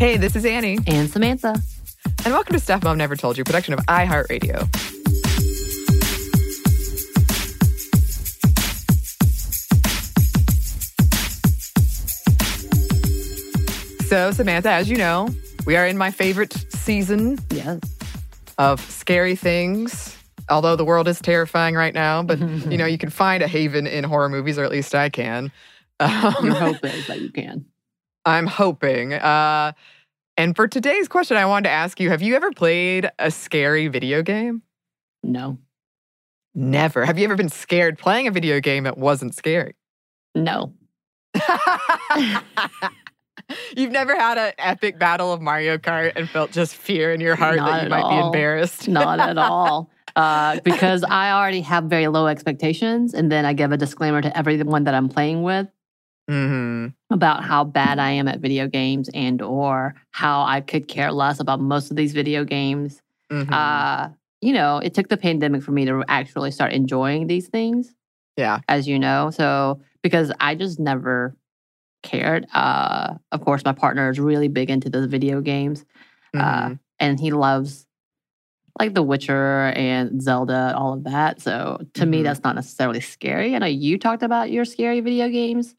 Hey, this is Annie. And Samantha. And welcome to Stuff Mom Never Told You, production of iHeartRadio. So, Samantha, as you know, we are in my favorite season Yes. of scary things. Although the world is terrifying right now, but you know, you can find a haven in horror movies, or at least I can. Um, Your hope is that you can. I'm hoping. Uh, and for today's question, I wanted to ask you Have you ever played a scary video game? No. Never. Have you ever been scared playing a video game that wasn't scary? No. You've never had an epic battle of Mario Kart and felt just fear in your heart Not that you might be embarrassed. Not at all. Uh, because I already have very low expectations. And then I give a disclaimer to everyone that I'm playing with hmm about how bad I am at video games and or how I could care less about most of these video games. hmm Uh, you know, it took the pandemic for me to actually start enjoying these things. yeah. as you know. So because I just never cared. Uh, of course, my partner is really big into the video games, uh, Mhm. and he loves like The Witcher and Zelda, all of that. So to me, Mhm. that's not necessarily scary. I know you talked about your scary video games,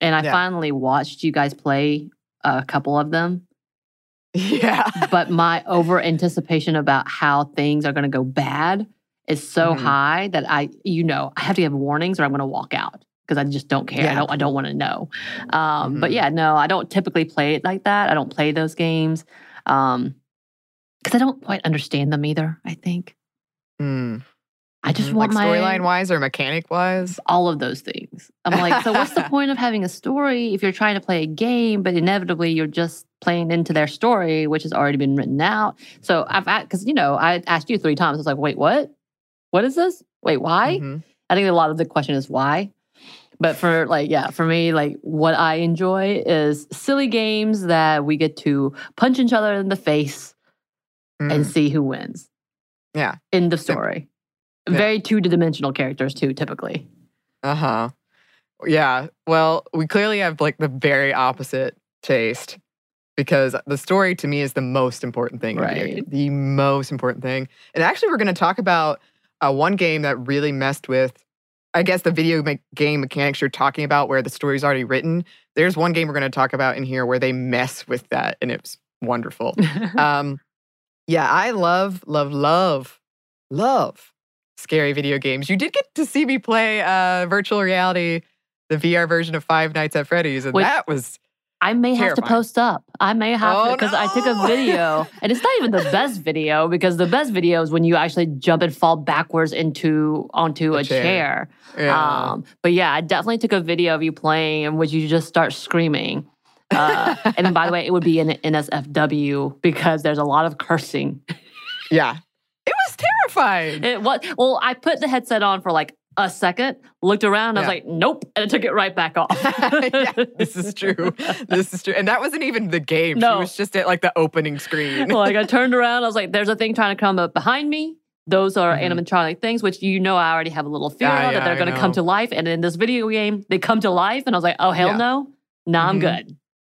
and I Yeah. finally watched you guys play a couple of them. yeah. But my over anticipation about how things are going to go bad is so Mhm. high that I, you know, I have to give warnings or I'm going to walk out because I just don't care. I don't. I don't want to know. Um, But Mhm. yeah, no, I don't typically play it like that. I don't play those games because I don't quite understand them either. I think Mm. I just Mhm. want like my storyline wise or mechanic wise. all of those things. I'm like, so what's the point of having a story if you're trying to play a game, but inevitably you're just playing into their story, which has already been written out. So I've because you know I asked you three times. I was like, wait, what? What is this? Wait, why? Mhm. I think a lot of the question is why. But for like, yeah, for me, like what I enjoy is silly games that we get to punch each other in the face Mm. and see who wins. Yeah. End of story. Yeah. Very two dimensional characters too, typically. Uh huh. Yeah. Well, we clearly have like the very opposite taste because the story to me is the most important thing. in a video Right. The most important thing. And actually, we're going to talk about uh, one game that really messed with, I guess, the video me- game mechanics you're talking about where the story's already written. There's one game we're going to talk about in here where they mess with that and it's wonderful. um, yeah, I love, love, love, love scary video games. You did get to see me play uh, virtual reality, the VR version of Five Nights at Freddy's, and Wait. that was I may have to post up. I may have to Oh, because I took a video, and it's not even the best video because the best video is when you actually jump and fall backwards into onto The a chair. chair. yeah. Um, but yeah, I definitely took a video of you playing in which you just start screaming. Uh, and then, by the way, it would be an NSFW because there's a lot of cursing. yeah, was terrifying. It was well, I put the headset on for like a second, looked around, I was like, nope, and I took it right back off. yeah, this is true. This is true, and that wasn't even the game. She No. was just at like the opening screen. like I turned around, I was like, "There's a thing trying to come up behind me." Those are Mhm. animatronic things, which you know I already have a little fear Yeah, of yeah, that they're going to come to life. And in this video game, they come to life, and I was like, "Oh hell Yeah. no, no, I'm Mhm. good."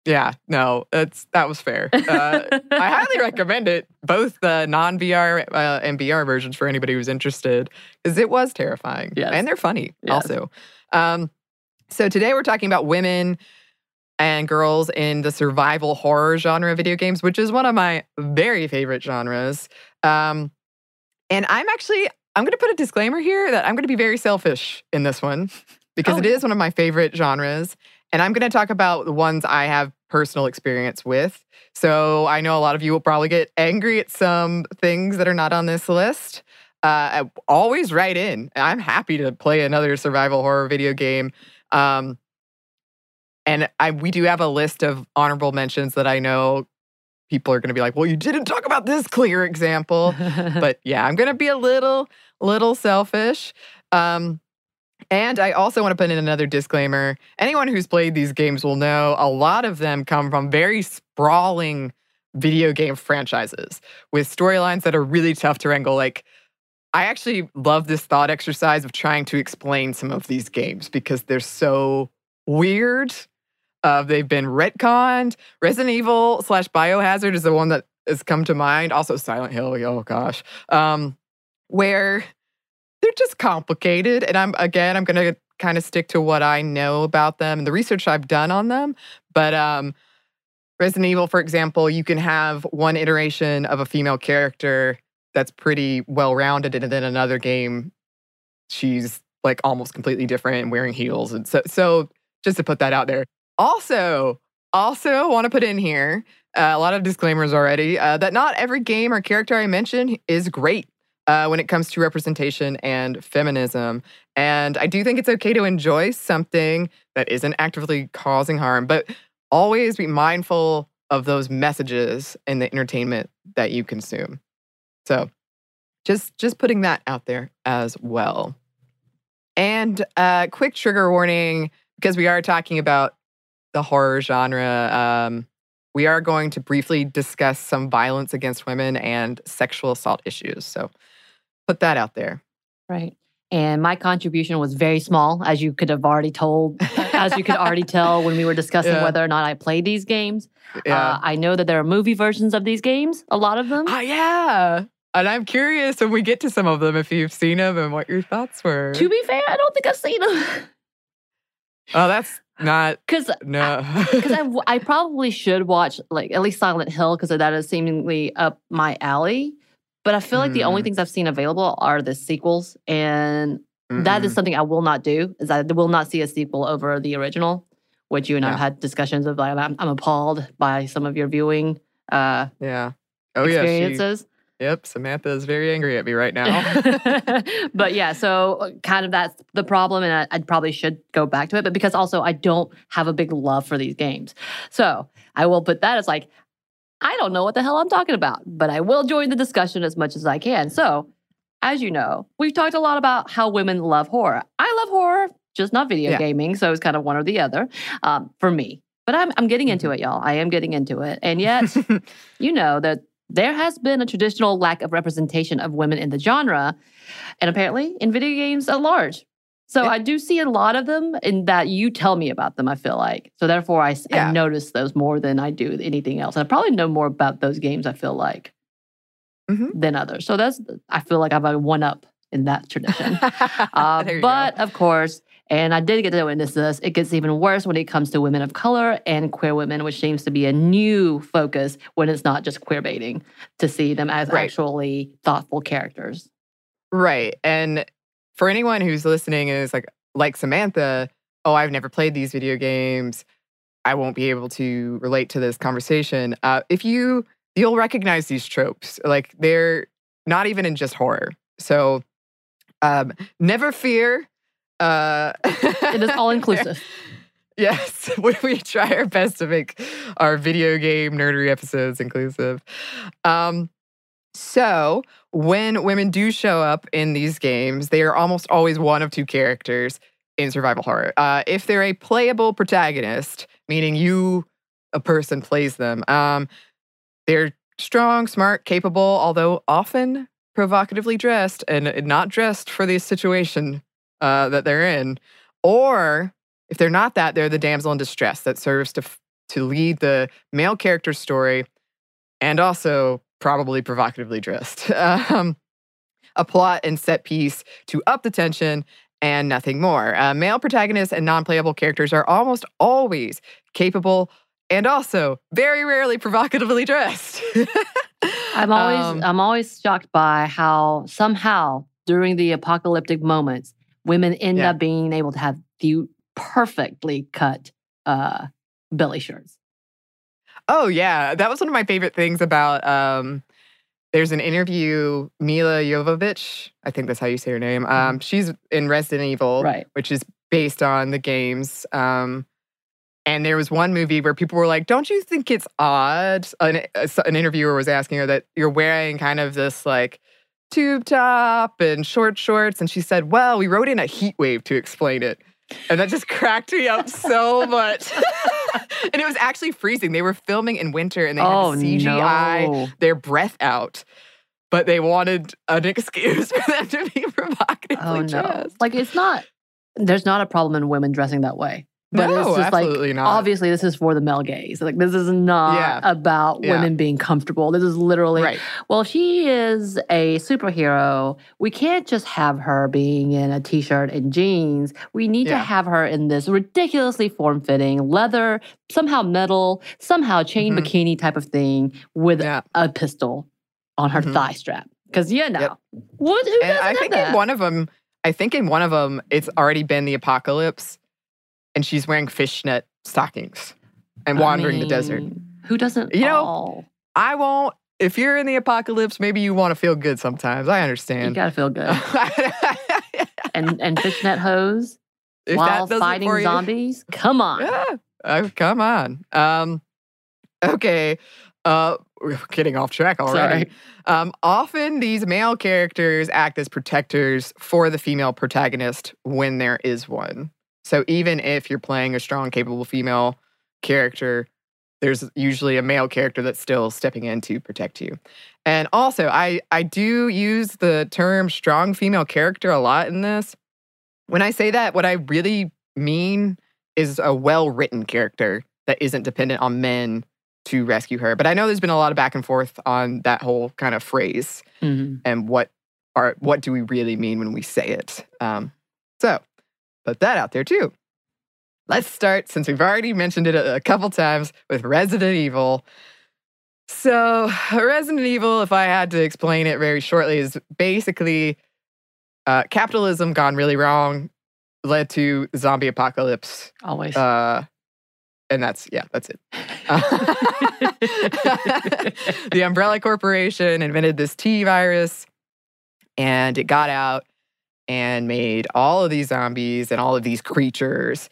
Yeah, no, that's that was fair. Uh, I highly recommend it, both the non VR uh, and VR versions for anybody who's interested, because it was terrifying. Yes. And they're funny Yes. also. Um, so today we're talking about women and girls in the survival horror genre of video games, which is one of my very favorite genres. Um, and I'm actually, I'm going to put a disclaimer here that I'm going to be very selfish in this one because Oh, it is one of my favorite genres. And I'm going to talk about the ones I have personal experience with. So I know a lot of you will probably get angry at some things that are not on this list. Uh, always write in. I'm happy to play another survival horror video game. Um, and I, we do have a list of honorable mentions that I know people are going to be like, well, you didn't talk about this clear example. but yeah, I'm going to be a little, little selfish. Um, and I also want to put in another disclaimer. Anyone who's played these games will know a lot of them come from very sprawling video game franchises with storylines that are really tough to wrangle. Like, I actually love this thought exercise of trying to explain some of these games because they're so weird. Uh, they've been retconned. Resident Evil slash Biohazard is the one that has come to mind. Also, Silent Hill. Oh gosh, um, where they're just complicated. And I'm again, I'm going to kind of stick to what I know about them and the research I've done on them. But um, Resident Evil, for example, you can have one iteration of a female character that's pretty well rounded, and then another game, she's like almost completely different and wearing heels. And so, so just to put that out there. Also, also want to put in here uh, a lot of disclaimers already uh, that not every game or character I mention is great. Uh, when it comes to representation and feminism. And I do think it's okay to enjoy something that isn't actively causing harm, but always be mindful of those messages in the entertainment that you consume. So just just putting that out there as well. And uh quick trigger warning because we are talking about the horror genre. Um, we are going to briefly discuss some violence against women and sexual assault issues. So put that out there. Right. And my contribution was very small, as you could have already told, as you could already tell when we were discussing Yeah. whether or not I played these games. Yeah. Uh, I know that there are movie versions of these games, a lot of them. oh, yeah. And I'm curious when we get to some of them if you've seen them and what your thoughts were. to be fair, I don't think I've seen them. oh, that's not Because no. because I, I probably should watch like at least Silent Hill because that is seemingly up my alley. But I feel like the only Mm. things I've seen available are the sequels, and that is Mhm. something I will not do. Is I will not see a sequel over the original, which you and Yeah. I've had discussions of. Like, I'm, I'm appalled by some of your viewing uh, yeah. Oh yeah. She, experiences. yep. Samantha is very angry at me right now. but yeah, so uh, kind of that's the problem, and I, I probably should go back to it. But because also I don't have a big love for these games, so I will put that as like I don't know what the hell I'm talking about, but I will join the discussion as much as I can. So, as you know, we've talked a lot about how women love horror. I love horror, just not video Yeah. gaming, so it's kind of one or the other um, for me. But I'm I'm getting into it, y'all. I am getting into it, and yet you know that there has been a traditional lack of representation of women in the genre and apparently in video games at large so Yeah. i do see a lot of them in that you tell me about them i feel like so therefore I, Yeah. notice those more than i do anything else and i probably know more about those games i feel like Mhm. than others so that's i feel like i'm a one up in that tradition uh, you go. but of course, and I did get to witness this, it gets even worse when it comes to women of color and queer women, which seems to be a new focus when it's not just queer baiting to see them as Right. actually thoughtful characters. Right. And for anyone who's listening and is like like Samantha, oh, I've never played these video games. I won't be able to relate to this conversation. Uh, if you you'll recognize these tropes. Like they're not even in just horror. So um never fear. Uh It is all inclusive. Yes, we, we try our best to make our video game nerdery episodes inclusive. Um, so, when women do show up in these games, they are almost always one of two characters in survival horror. Uh, if they're a playable protagonist, meaning you, a person, plays them, um, they're strong, smart, capable, although often provocatively dressed and not dressed for the situation uh, that they're in. Or if they're not that, they're the damsel in distress that serves to f- to lead the male character's story, and also probably provocatively dressed. Um, a plot and set piece to up the tension and nothing more. Uh, male protagonists and non-playable characters are almost always capable and also very rarely provocatively dressed. I'm always Um, I'm always shocked by how somehow during the apocalyptic moments, women end Yeah. up being able to have the perfectly cut uh, belly shirts. Oh yeah, that was one of my favorite things about. Um, there's an interview Milla Jovovich, I think that's how you say her name. Um, she's in Resident Evil, Right. which is based on the games. Um, and there was one movie where people were like, "Don't you think it's odd?" An, an interviewer was asking her that you're wearing kind of this like tube top and short shorts, and she said, "Well, we wrote in a heat wave to explain it." And that just cracked me up so much. and it was actually freezing. They were filming in winter and they oh had to CGI no. their breath out. But they wanted an excuse for them to be provocatively Oh no. dressed. Like it's not there's not a problem in women dressing that way. But no, it's just like absolutely not. obviously this is for the male gaze. Like this is not Yeah. about Yeah. women being comfortable. This is literally right. well, she is a superhero, we can't just have her being in a t-shirt and jeans. We need to have her in this ridiculously form-fitting leather, somehow metal, somehow chain Mhm. bikini type of thing with Yeah. a pistol on her Mhm. thigh strap. Because you know, Yep. what? Who doesn't I think that? in one of them, I think in one of them, it's already been the apocalypse, and she's wearing fishnet stockings and I wandering the desert. Who doesn't? You know, oh, I won't. If you're in the apocalypse, maybe you want to feel good sometimes. I understand. you gotta feel good. and and fishnet hose while that fighting zombies. Come on. Yeah. Oh, come on. Um, okay. Uh, we're getting off track already. Um, often these male characters act as protectors for the female protagonist when there is one. So even if you're playing a strong, capable female character, there's usually a male character that's still stepping in to protect you. And also, I I do use the term strong female character a lot in this. When I say that, what I really mean is a well-written character that isn't dependent on men to rescue her. But I know there's been a lot of back and forth on that whole kind of phrase Mhm. and what are what do we really mean when we say it. Um, so put that out there too. Let's start since we've already mentioned it a, a couple times with Resident Evil. So Resident Evil, if I had to explain it very shortly, is basically uh, capitalism gone really wrong, led to zombie apocalypse. Always. Uh, and that's yeah, that's it. the Umbrella Corporation invented this T virus and it got out and made all of these zombies and all of these creatures.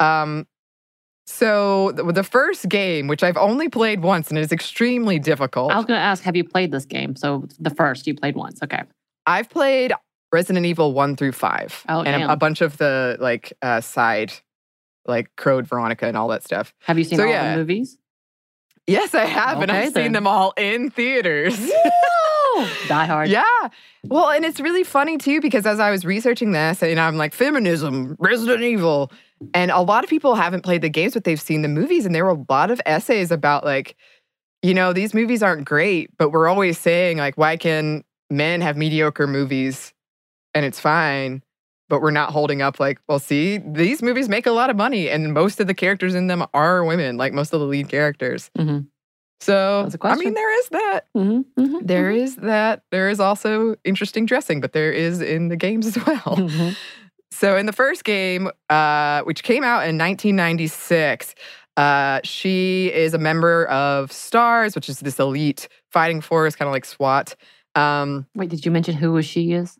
Um, so the, first game, which I've only played once and it is extremely difficult, I was going to ask, have you played this game? So the first you played once. Okay. I've played Resident Evil 1 through 5 Oh, and a, a bunch of the like uh, side, like Code Veronica and all that stuff. Have you seen So, all yeah. the movies? Yes, I have, and I've then. seen them all in theaters. Die Hard. Yeah. Well, and it's really funny too because as I was researching this, and I'm like, feminism, Resident Evil. And a lot of people haven't played the games, but they've seen the movies. And there were a lot of essays about, like, you know, these movies aren't great, but we're always saying, like, why can men have mediocre movies and it's fine? But we're not holding up, like, well, see, these movies make a lot of money, and most of the characters in them are women, like most of the lead characters. Mhm. So, I mean, there is that. Mhm, mhm, There mhm. is that. There is also interesting dressing, but there is in the games as well. Mhm. so in the first game, uh, which came out in 1996, uh, she is a member of STARS, which is this elite fighting force, kind of like SWAT. Um, Wait, did you mention who she is?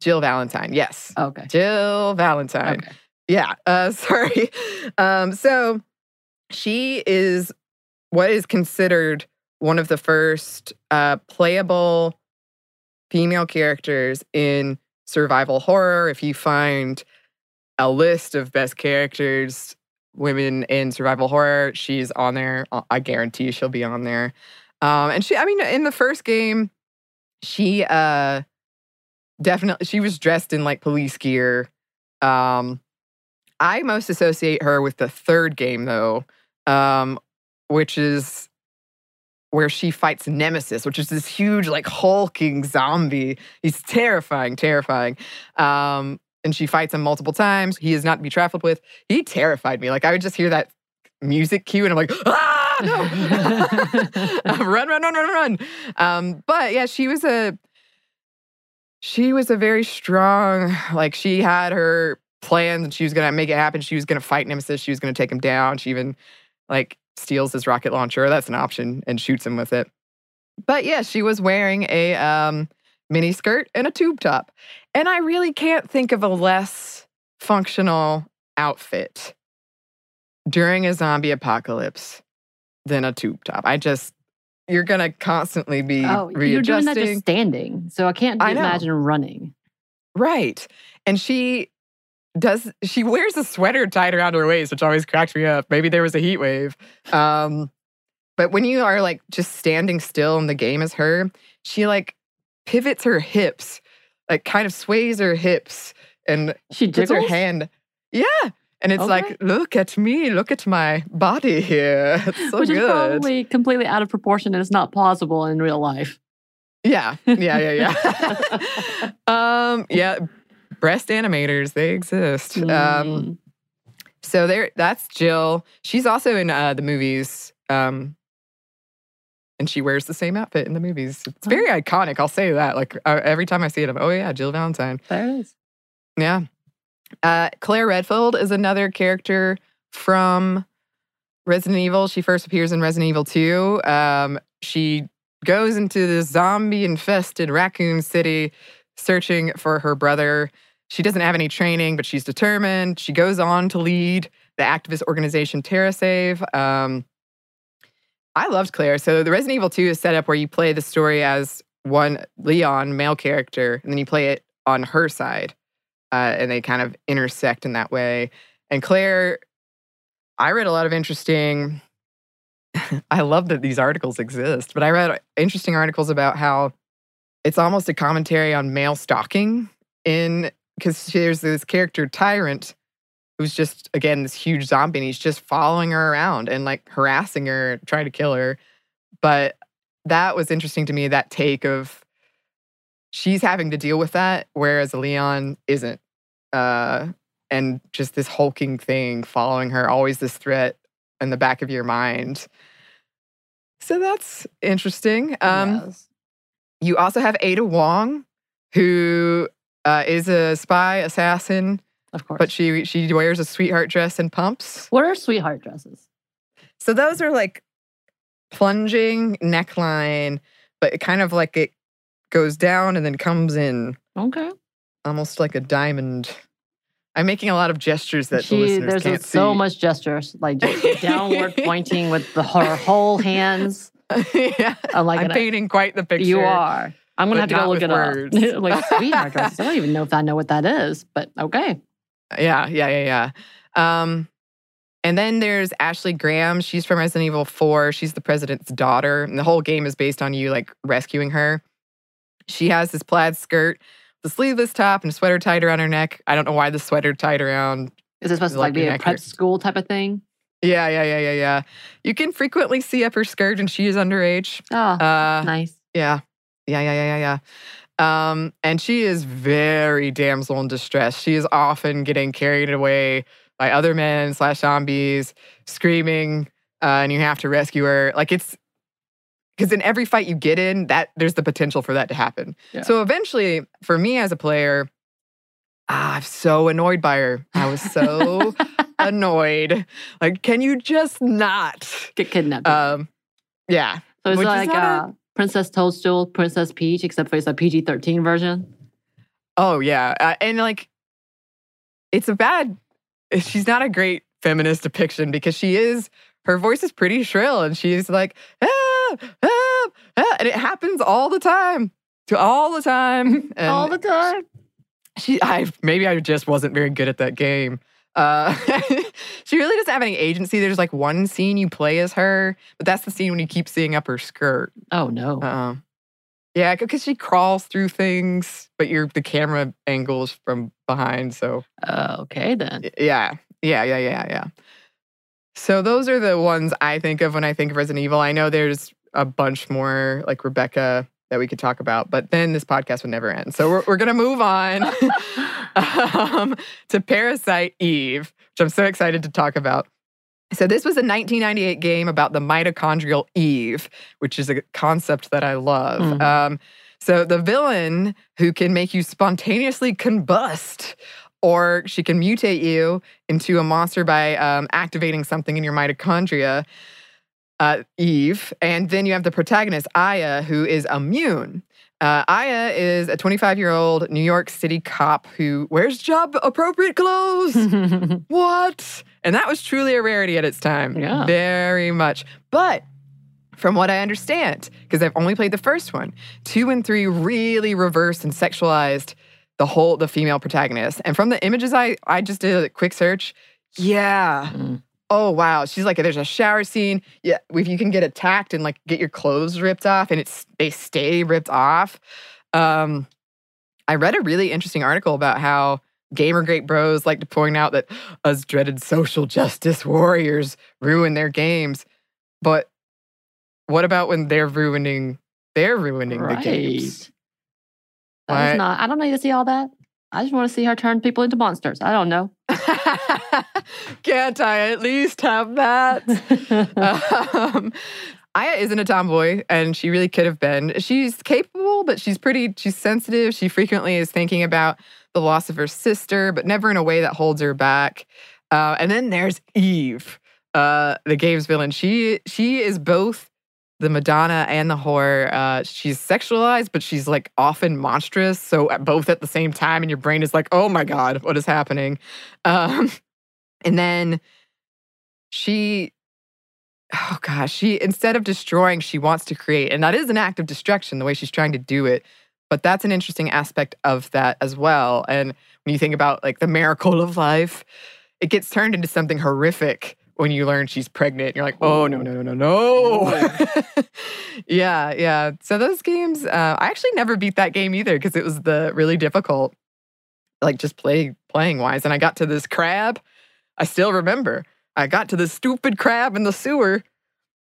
Jill Valentine, yes, Okay. Jill Valentine. Okay. Yeah, uh, sorry. Um, so she is what is considered one of the first uh, playable female characters in survival horror. If you find a list of best characters, women in survival horror, she's on there. I guarantee she'll be on there. Um, and she, I mean, in the first game, she uh, definitely she was dressed in like police gear. Um, I most associate her with the third game though, um, which is where she fights Nemesis, which is this huge, like hulking zombie. He's terrifying, terrifying. Um, and she fights him multiple times. He is not to be trifled with. He terrified me. Like I would just hear that music cue, and I'm like, ah, no, run, run, run, run, run. Um, but yeah, she was a she was a very strong. Like she had her plans, and she was gonna make it happen. She was gonna fight Nemesis. She was gonna take him down. She even like steals his rocket launcher. That's an option, and shoots him with it. But yeah, she was wearing a um, mini skirt and a tube top, and I really can't think of a less functional outfit during a zombie apocalypse than a tube top. I just you're gonna constantly be Oh, readjusting. you're doing that just standing. So I can't I imagine running. Right. And she does she wears a sweater tied around her waist, which always cracks me up. Maybe there was a heat wave. Um, but when you are like just standing still in the game as her, she like pivots her hips, like kind of sways her hips and She puts her hand. Yeah. And it's Okay. like, look at me, look at my body here. It's so Which good. is probably completely out of proportion and it's not plausible in real life. Yeah, yeah, yeah, yeah. um, yeah, breast animators, they exist. Um, Mm. so there that's Jill. She's also in uh the movies. Um and she wears the same outfit in the movies. It's very iconic. I'll say that. Like uh, every time I see it, I'm oh yeah, Jill Valentine. there it is. Yeah. Uh, Claire Redfield is another character from Resident Evil. She first appears in Resident Evil 2. Um, she goes into this zombie infested raccoon city searching for her brother. She doesn't have any training, but she's determined. She goes on to lead the activist organization TerraSave. Um, I loved Claire. So the Resident Evil 2 is set up where you play the story as one Leon, male character, and then you play it on her side uh, and they kind of intersect in that way. And Claire, I read a lot of interesting. I love that these articles exist, but I read interesting articles about how it's almost a commentary on male stalking in because there's this character Tyrant who's just again this huge zombie and he's just following her around and like harassing her, trying to kill her. But that was interesting to me that take of she's having to deal with that, whereas Leon isn't. Uh, and just this hulking thing following her, always this threat in the back of your mind. So that's interesting. Um, yes. You also have Ada Wong, who uh, is a spy assassin, Of course. but she she wears a sweetheart dress and pumps. what are sweetheart dresses? So those are like plunging neckline, but it kind of like it goes down and then comes in Okay. almost like a diamond. I'm making a lot of gestures that the listeners there's so much gestures, like just downward pointing with the, her whole hands. yeah, I'm like, I'm painting quite the picture. you are. I'm gonna have to go look it words. up. like dresses. I don't even know if I know what that is, but okay. Yeah, yeah, yeah, yeah. Um, and then there's Ashley Graham. She's from Resident Evil 4. She's the president's daughter. And the whole game is based on you like rescuing her. She has this plaid skirt, the sleeveless top, and a sweater tied around her neck. I don't know why the sweater tied around. Is it supposed to Like be a prep school type of thing? Yeah, yeah, yeah, yeah, yeah. You can frequently see up her skirt, and she is underage. Oh, Uh, nice. Yeah. Yeah, yeah, yeah, yeah, yeah. Um, and she is very damsel in distress. She is often getting carried away by other men slash zombies, screaming, uh, and you have to rescue her. Like it's because in every fight you get in, that there's the potential for that to happen. Yeah. So eventually, for me as a player, ah, I'm so annoyed by her. I was so annoyed. Like, can you just not? Get kidnapped. Um, yeah. so it's like not uh, Princess Toadstool, Princess Peach, except for it's a PG 13 version. Oh yeah, uh, and like, it's a bad. She's not a great feminist depiction because she is. Her voice is pretty shrill, and she's like, ah, ah, ah," and it happens all the time, to all the time, and All the time. she. I maybe I just wasn't very good at that game. Uh, she really doesn't have any agency. There's like one scene you play as her, but that's the scene when you keep seeing up her skirt. Oh, no. Uh, yeah, because she crawls through things, but your the camera angle is from behind. So Uh, okay, then. yeah, yeah, yeah, yeah, yeah. So those are the ones I think of when I think of Resident Evil. I know there's a bunch more like Rebecca that we could talk about, but then this podcast would never end. So we're we're gonna move on um, to Parasite Eve, which I'm so excited to talk about. So this was a 1998 game about the mitochondrial Eve, which is a concept that I love. Mhm. Um, so the villain who can make you spontaneously combust, or she can mutate you into a monster by um, activating something in your mitochondria. Uh, Eve, and then you have the protagonist Aya, who is immune. Uh, Aya is a 25 year old New York City cop who wears job appropriate clothes. What? And that was truly a rarity at its time. Yeah. Very much. But from what I understand, because I've only played the first one, two and three really reversed and sexualized the whole the female protagonist. And from the images I I just did a quick search, yeah. Mm. Oh wow. She's like, there's a shower scene. Yeah, if you can get attacked and like get your clothes ripped off and it's they stay ripped off. Um I read a really interesting article about how gamer great bros like to point out that us dreaded social justice warriors ruin their games. But what about when they're ruining they're ruining right. the games? That is not. I don't need to see all that. I just want to see her turn people into monsters. I don't know. Can't I at least have that? um, Aya isn't a tomboy, and she really could have been. She's capable, but she's pretty, she's sensitive. She frequently is thinking about the loss of her sister, but never in a way that holds her back. Uh, and then there's Eve, uh, the game's villain. She she is both the Madonna and the whore, Uh, she's sexualized, but she's like often monstrous. So at both at the same time, and your brain is like, oh my god, what is happening? Um, and then she, oh gosh, she instead of destroying, she wants to create, and that is an act of destruction. The way she's trying to do it, but that's an interesting aspect of that as well. And when you think about like the miracle of life, it gets turned into something horrific when you learn she's pregnant. You're like, oh no no no no no. yeah yeah. So those games, uh, I actually never beat that game either because it was the really difficult, like just play playing wise. And I got to this crab. I still remember. I got to this stupid crab in the sewer.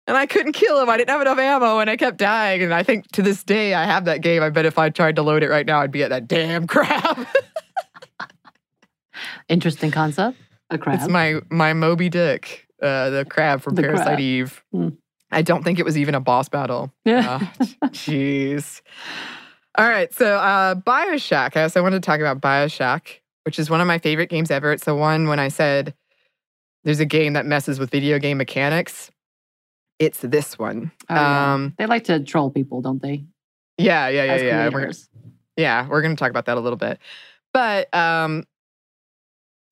And I couldn't kill him. I didn't have enough ammo and I kept dying. And I think to this day, I have that game. I bet if I tried to load it right now, I'd be at that damn crab. Interesting concept. A crab. It's my my Moby Dick, uh, the crab from The Parasite crab. Eve. Hmm. I don't think it was even a boss battle. yeah. Jeez. All right, so uh, Bioshock. I also wanted to talk about Bioshock, which is one of my favorite games ever. It's the one when I said there's a game that messes with video game mechanics. It's this one. Oh, yeah. Um, they like to troll people, don't they? yeah, yeah, yeah, As yeah. We're, yeah, we're going to talk about that a little bit. But um,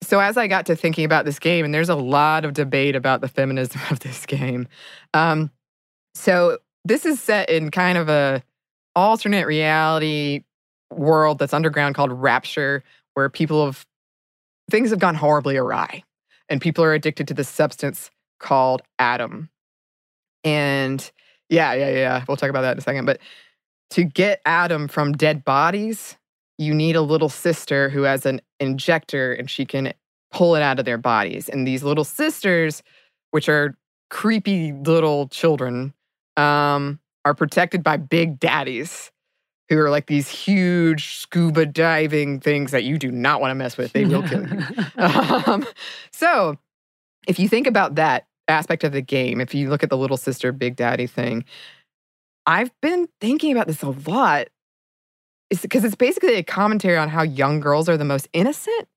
so as I got to thinking about this game, and there's a lot of debate about the feminism of this game. Um, so this is set in kind of a alternate reality world that's underground called Rapture, where people have things have gone horribly awry, and people are addicted to this substance called Adam. And yeah, yeah, yeah. We'll talk about that in a second. But to get Adam from dead bodies, you need a little sister who has an injector and she can pull it out of their bodies. And these little sisters, which are creepy little children, um, are protected by big daddies who are like these huge scuba diving things that you do not want to mess with. They will kill you. um, so if you think about that aspect of the game, if you look at the little sister, big daddy thing, I've been thinking about this a lot. It's because it's basically a commentary on how young girls are the most innocent.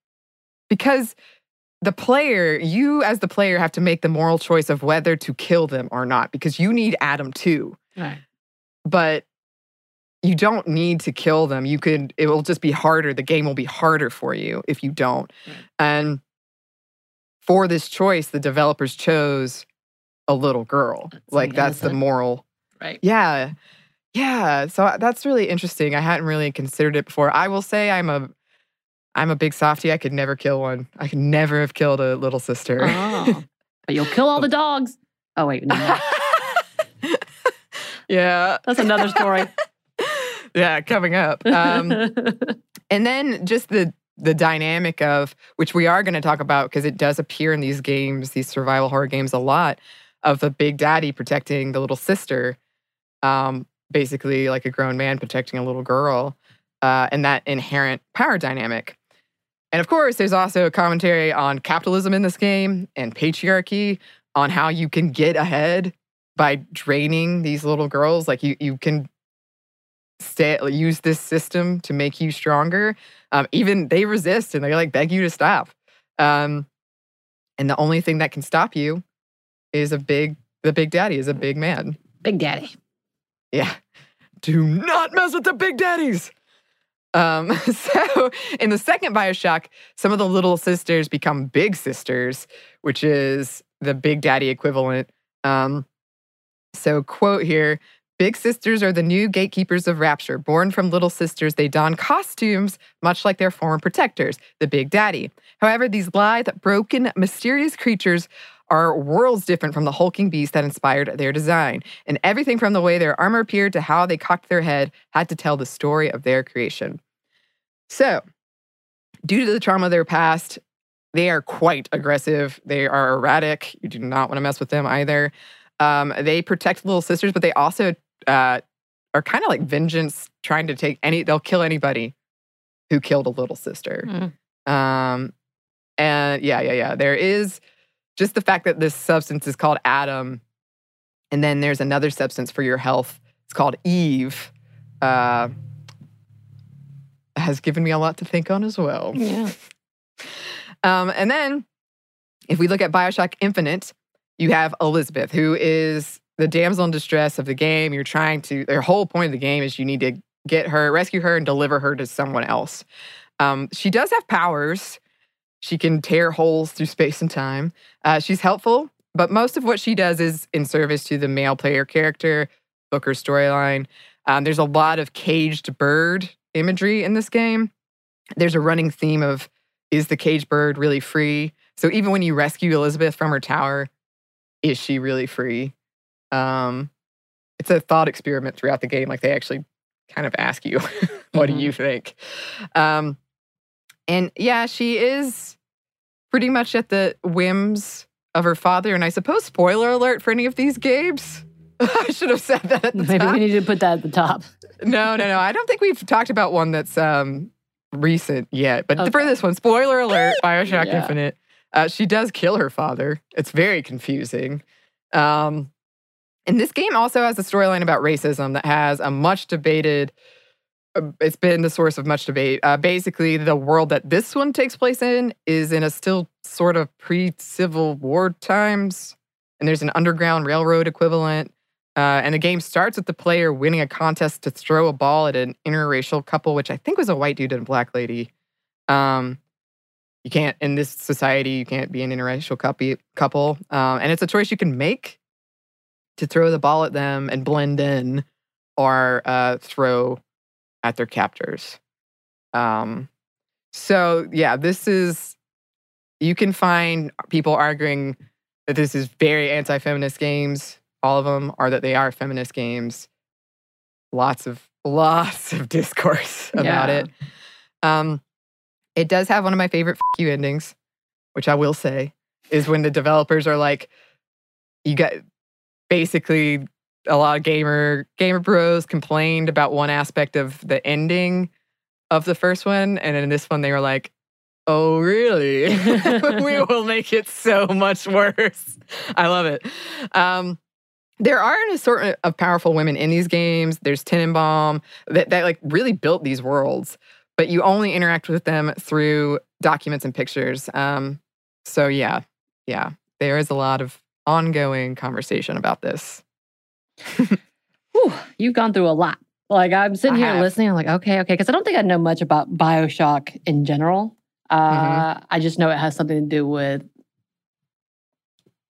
Because the player, you as the player, have to make the moral choice of whether to kill them or not, because you need Adam too. Right. But you don't need to kill them. You could, it will just be harder. The game will be harder for you if you don't. Right. And for this choice, the developers chose a little girl. That's like that's the moral Right. yeah. Yeah. So uh, that's really interesting. I hadn't really considered it before. I will say I'm a I'm a big softie. I could never kill one. I could never have killed a little sister. Oh. But you'll kill all the dogs. Oh wait, no, no. yeah. that's another story. Yeah, coming up. Um, and then just the the dynamic of which we are going to talk about because it does appear in these games, these survival horror games a lot of the big daddy protecting the little sister. Um, basically like a grown man protecting a little girl, uh, and that inherent power dynamic. And of course, there's also a commentary on capitalism in this game and patriarchy, on how you can get ahead by draining these little girls. Like you, you can stay, use this system to make you stronger. Um, even they resist and they like beg you to stop. Um, and the only thing that can stop you is a big, the big daddy is a big man. Big Daddy. Yeah. Do not mess with the big daddies. Um, so in the second Bioshock, some of the little sisters become big sisters, which is the big daddy equivalent. Um, so quote here, Big sisters are the new gatekeepers of Rapture. Born from little sisters, they don costumes much like their former protectors, the Big Daddy. However, these lithe, broken, mysterious creatures are worlds different from the hulking beast that inspired their design. And everything from the way their armor appeared to how they cocked their head had to tell the story of their creation. So, due to the trauma of their past, they are quite aggressive. They are erratic. You do not want to mess with them either. Um, they protect little sisters, but they also uh, are kind of like vengeance, trying to take any. They'll kill anybody who killed a little sister. Mm. Um, and yeah, yeah, yeah. There is just the fact that this substance is called Adam, and then there's another substance for your health. It's called Eve. Uh, has given me a lot to think on as well. Yeah. Um, and then if we look at Bioshock Infinite, you have Elizabeth, who is the damsel in distress of the game. You're trying to, their whole point of the game is you need to get her, rescue her, and deliver her to someone else. Um, she does have powers. She can tear holes through space and time. Uh, she's helpful, but most of what she does is in service to the male player character, Booker's storyline. Um, there's a lot of caged bird imagery in this game. There's a running theme of is the caged bird really free? So even when you rescue Elizabeth from her tower, is she really free? Um, it's a thought experiment throughout the game. Like they actually kind of ask you, what Mhm. do you think? Um, and yeah, she is pretty much at the whims of her father. And I suppose, spoiler alert for any of these games. I should have said that Maybe top. we need to put that at the top. No, no, no. I don't think we've talked about one that's um recent yet. But for this one, spoiler alert, Bioshock Yeah. Infinite. Uh, she does kill her father. It's very confusing. Um, and this game also has a storyline about racism that has a much debated. Uh, It's been the source of much debate. Uh, basically, the world that this one takes place in is in a still sort of pre-Civil War times, and there's an underground railroad equivalent. Uh, and the game starts with the player winning a contest to throw a ball at an interracial couple, which I think was a white dude and a black lady. Um, you can't in this society, you can't be an interracial. Couple, um, and it's a choice you can make to throw the ball at them and blend in, or uh, throw at their captors. Um, so yeah, this is you can find people arguing that this is very anti-feminist games. All of them are that they are feminist games. Lots of lots of discourse about Yeah. it. Um, it does have one of my favorite "f- you" endings, which I will say is when the developers are like, you got basically a lot of gamer gamer bros complained about one aspect of the ending of the first one, and in this one they were like, "Oh, really? we will make it so much worse." I love it. Um, there are an assortment of powerful women in these games. There's Tenenbaum that, that like really built these worlds, but you only interact with them through documents and pictures. Um, so yeah, yeah, there is a lot of ongoing conversation about this. Whew, you've gone through a lot. Like I'm sitting I here have. listening. I'm like, okay, okay, because I don't think I know much about Bioshock in general. Uh, Mm-hmm. I just know it has something to do with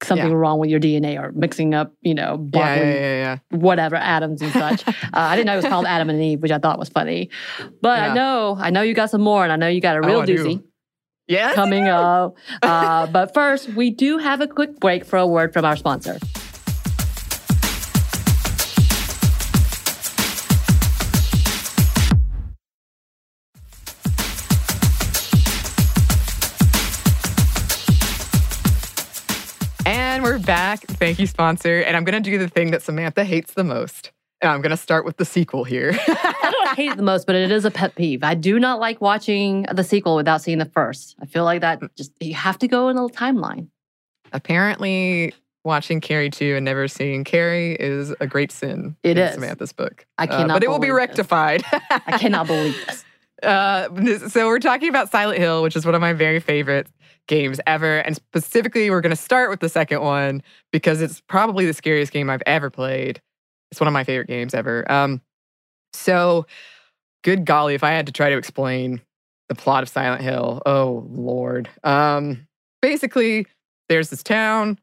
something wrong with your DNA or mixing up, you know, Yeah, yeah, yeah, yeah. whatever atoms and such. uh, I didn't know it was called Adam and Eve, which I thought was funny. But Yeah. I know, I know you got some more, and I know you got a Oh, real do. doozy Yes, coming up. Uh, but first, we do have a quick break for a word from our sponsor. Back. Thank you, sponsor. And I'm going to do the thing that Samantha hates the most. And I'm going to start with the sequel here. I don't hate it the most, but it is a pet peeve. I do not like watching the sequel without seeing the first. I feel like that just you have to go in a timeline. Apparently, watching Carrie 2 and never seeing Carrie is a great sin It in is. Samantha's book. I Uh, cannot but it will be rectified. I cannot believe this. Uh, so we're talking about Silent Hill, which is one of my very favorite games ever, and specifically, we're going to start with the second one because it's probably the scariest game I've ever played. It's one of my favorite games ever. Um, so, good golly, if I had to try to explain the plot of Silent Hill, oh lord. Um, basically, there's this town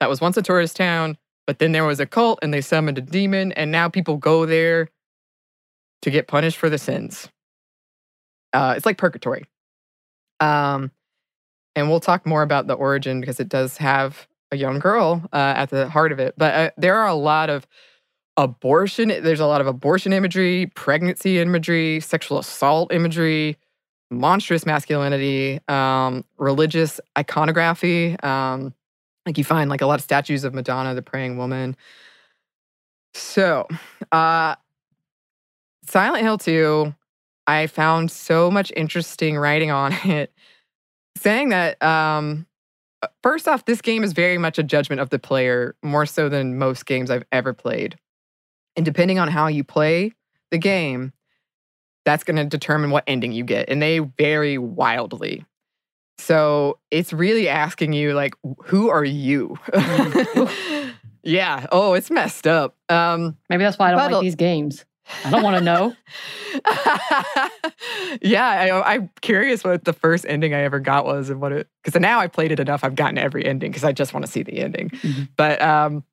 that was once a tourist town, but then there was a cult and they summoned a demon, and now people go there to get punished for the sins. Uh, it's like purgatory. Um, and we'll talk more about the origin because it does have a young girl uh, at the heart of it. But uh, there are a lot of abortion. There's a lot of abortion imagery, pregnancy imagery, sexual assault imagery, monstrous masculinity, um, religious iconography. Um, like you find like a lot of statues of Madonna, the praying woman. So, uh, Silent Hill 2, I found so much interesting writing on it, saying that um, uh, first off, this game is very much a judgment of the player, more so than most games I've ever played. And depending on how you play the game, that's going to determine what ending you get. And they vary wildly. So it's really asking you, like, who are you? yeah. Oh, it's messed up. Um, Maybe that's why I don't like these games. I don't want to know. yeah, I, am curious what the first ending I ever got was and what it, because now I played it enough, I've gotten every ending because I just want to see the ending. Mm-hmm. But um,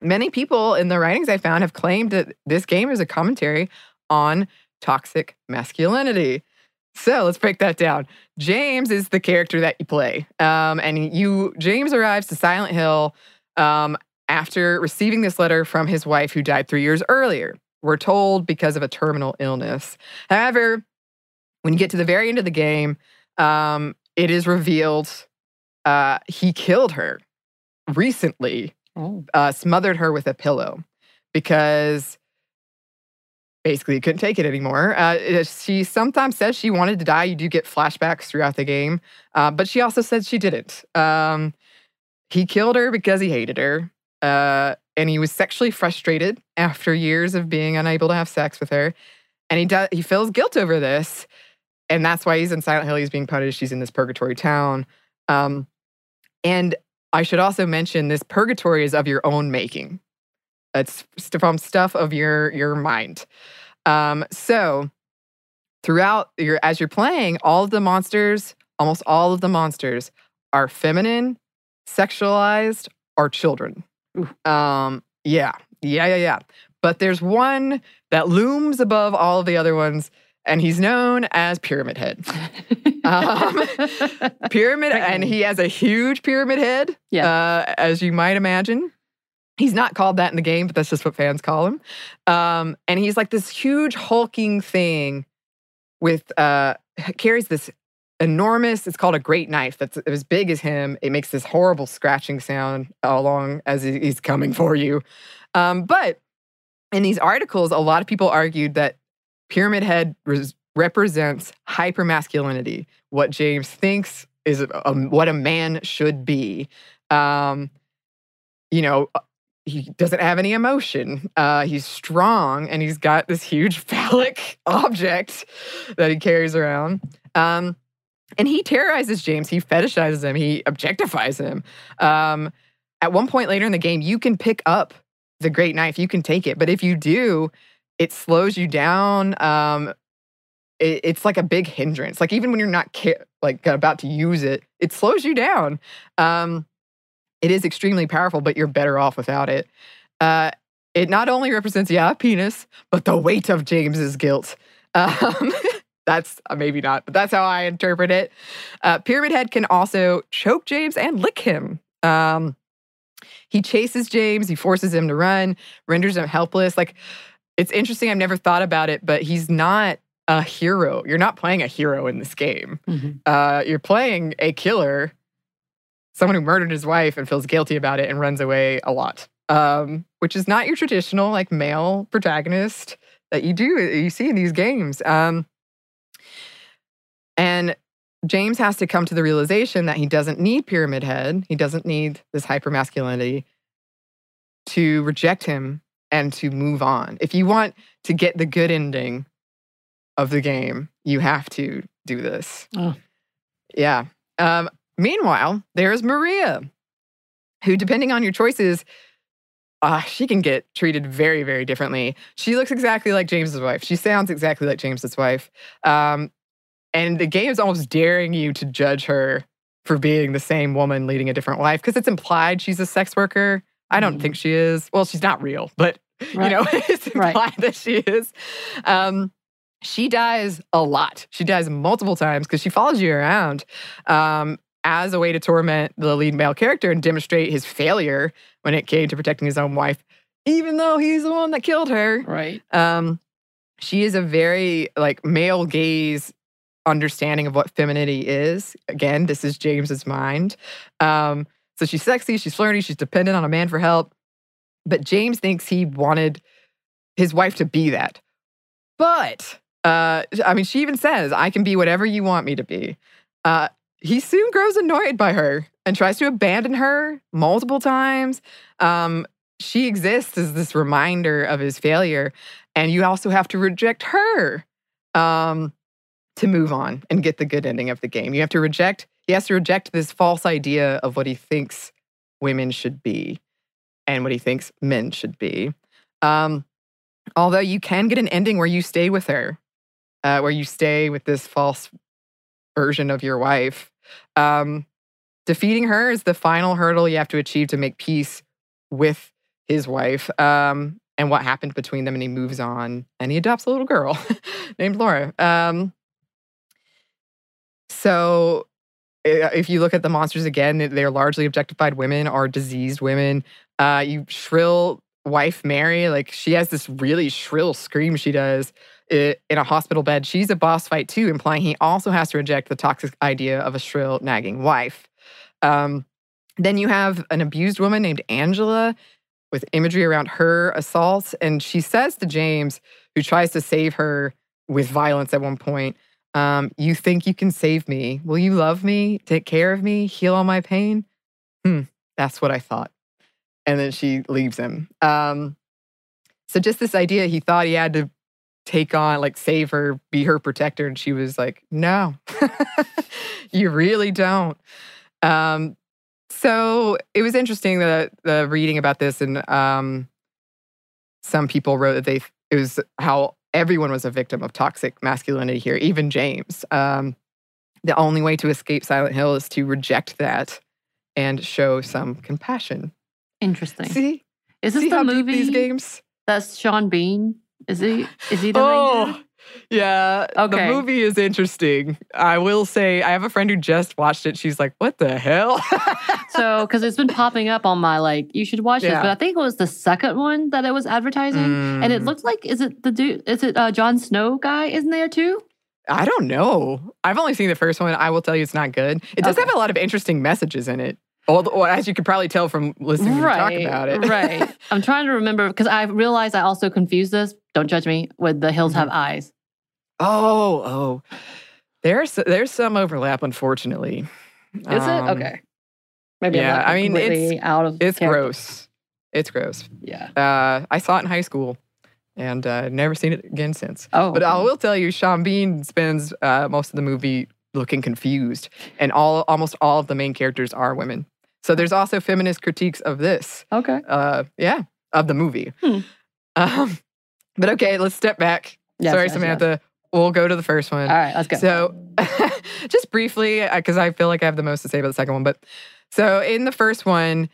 many people in the writings I found have claimed that this game is a commentary on toxic masculinity. So let's break that down. James is the character that you play. Um, and you, James arrives to Silent Hill um, after receiving this letter from his wife who died three years earlier. We're told because of a terminal illness. However, when you get to the very end of the game, um, it is revealed uh, he killed her recently, oh. uh, smothered her with a pillow because basically he couldn't take it anymore. Uh, she sometimes says she wanted to die. You do get flashbacks throughout the game, uh, but she also said she didn't. Um, he killed her because he hated her. And he was sexually frustrated after years of being unable to have sex with her. And he does he feels guilt over this. And that's why he's in Silent Hill. He's being punished. He's in this purgatory town. Um, and I should also mention this purgatory is of your own making. It's from stuff of your your mind. Um, so throughout your as you're playing, all of the monsters, almost all of the monsters, are feminine, sexualized, or children. Um, yeah, yeah, yeah, yeah. But there's one that looms above all of the other ones, and he's known as Pyramid Head. um, pyramid, and he has a huge pyramid head, yeah. Uh, as you might imagine. He's not called that in the game, but that's just what fans call him. Um, and he's like this huge hulking thing with uh, carries this enormous. It's called a great knife. That's as big as him. It makes this horrible scratching sound along as he's coming for you. Um, but in these articles, a lot of people argued that Pyramid Head res- represents hypermasculinity, what James thinks is a, a, what a man should be. Um, you know, uh, he doesn't have any emotion. Uh, he's strong and he's got this huge phallic object that he carries around. Um, and he terrorizes James. He fetishizes him. He objectifies him. Um, at one point later in the game, you can pick up the great knife. You can take it, but if you do, it slows you down. Um, it, it's like a big hindrance. Like even when you're not ca- like about to use it, it slows you down. Um, it is extremely powerful, but you're better off without it. Uh, it not only represents yeah penis, but the weight of James's guilt. Um, that's uh, maybe not, but that's how I interpret it. Uh, Pyramid Head can also choke James and lick him. Um, he chases James, he forces him to run, renders him helpless. Like, it's interesting. I've never thought about it, but he's not a hero. You're not playing a hero in this game. Mm-hmm. Uh, you're playing a killer, someone who murdered his wife and feels guilty about it and runs away a lot, um, which is not your traditional like male protagonist that you do you see in these games. Um, and James has to come to the realization that he doesn't need Pyramid Head. He doesn't need this hypermasculinity to reject him and to move on. If you want to get the good ending of the game, you have to do this. Oh. Yeah. Um, meanwhile, there's Maria, who, depending on your choices, uh, she can get treated very, very differently. She looks exactly like James's wife. She sounds exactly like James's wife. Um, and the game is almost daring you to judge her for being the same woman leading a different life because it's implied she's a sex worker. I don't mm. think she is. Well, she's not real, but right. you know, it's implied right. that she is. Um, she dies a lot. She dies multiple times because she follows you around um, as a way to torment the lead male character and demonstrate his failure when it came to protecting his own wife, even though he's the one that killed her. Right. Um, she is a very like male gaze understanding of what femininity is. Again, this is James's mind. Um, so she's sexy, she's flirty, she's dependent on a man for help. But James thinks he wanted his wife to be that. But uh, I mean, she even says, I can be whatever you want me to be. Uh, he soon grows annoyed by her and tries to abandon her multiple times. Um, she exists as this reminder of his failure. And you also have to reject her um, to move on and get the good ending of the game. You have to reject, he has to reject this false idea of what he thinks women should be and what he thinks men should be. Um, although you can get an ending where you stay with her, uh, where you stay with this false version of your wife. Um, defeating her is the final hurdle you have to achieve to make peace with his wife um, and what happened between them. And he moves on and he adopts a little girl named Laura. Um, so if you look at the monsters again, they're largely objectified women or diseased women. Uh, you shrill wife Mary, like she has this really shrill scream she does in a hospital bed. She's a boss fight too, implying he also has to reject the toxic idea of a shrill, nagging wife. Um, then you have an abused woman named Angela with imagery around her assaults. And she says to James, who tries to save her with violence at one point, um, You think you can save me? Will you love me, take care of me, heal all my pain? Hmm, that's what I thought. And then she leaves him. Um, so just this idea, he thought he had to take on, like, save her, be her protector. And she was like, No, you really don't. Um, so it was interesting the the reading about this, and um, some people wrote that they it was how everyone was a victim of toxic masculinity here, even James. Um, the only way to escape Silent Hill is to reject that and show some compassion. Interesting. See, is this see the movie these games? that's Sean Bean? Is he? Is he the main Oh, yeah. The movie is interesting. I will say, I have a friend who just watched it. She's like, "What the hell?" So, because it's been popping up on my like, you should watch this. But I think it was the second one that it was advertising, and it Mm. looked like is it the dude? Is it uh, Jon Snow guy? Isn't there too? I don't know. I've only seen the first one. I will tell you, it's not good. It does Okay. have a lot of interesting messages in it. Although, as you could probably tell from listening to me talk about it. right. I'm trying to remember because I realized I also confused this. Don't judge me. With the hills Mm-hmm. have eyes. Oh, oh. There's there's some overlap, unfortunately. Is Um, it okay? Maybe yeah, I mean, it's- out of. It's character. gross. It's gross. Yeah. Uh, I saw it in high school, and uh, never seen it again since. Oh, But I will tell you, Sean Bean spends uh, most of the movie looking confused, and all almost all of the main characters are women. So there's also feminist critiques of this. okay. uh yeah of the movie Hmm. um but okay let's step back Yes, sorry yes, yes. We'll go to the first one. All right, let's go. so just briefly because i feel like i have the most to say about the second one but so in the first one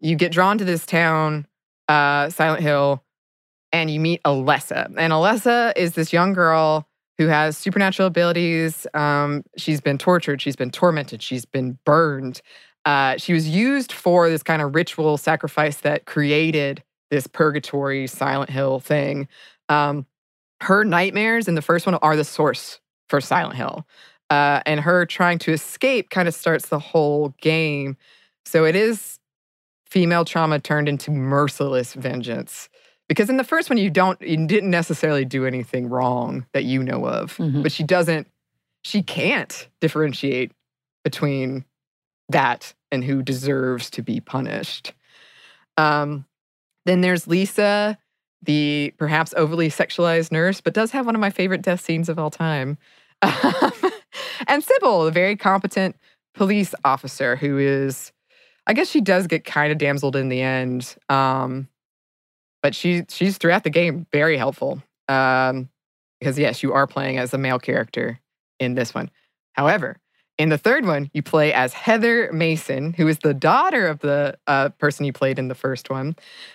you get drawn to this town uh silent hill and you meet alessa. And alessa is this young girl who has supernatural abilities. Um, she's been tortured she's been tormented she's been burned. Uh, she was used for this kind of ritual sacrifice that created this purgatory silent hill thing. Um, her nightmares in the first one are the source for silent hill. Uh, and her trying to escape kind of starts the whole game. So it is female trauma turned into merciless vengeance. Because in the first one you don't you didn't necessarily do anything wrong that you know of Mhm. but she doesn't she can't differentiate between that and who deserves to be punished. Um then there's lisa the perhaps overly sexualized nurse but does have one of my favorite death scenes of all time. And Cybil the very competent police officer who is i guess she does get kind of damseled in the end um but she she's throughout the game very helpful um because yes you are playing as a male character in this one. However in the third one you play as heather mason who is the daughter of the uh, person you played in the first one.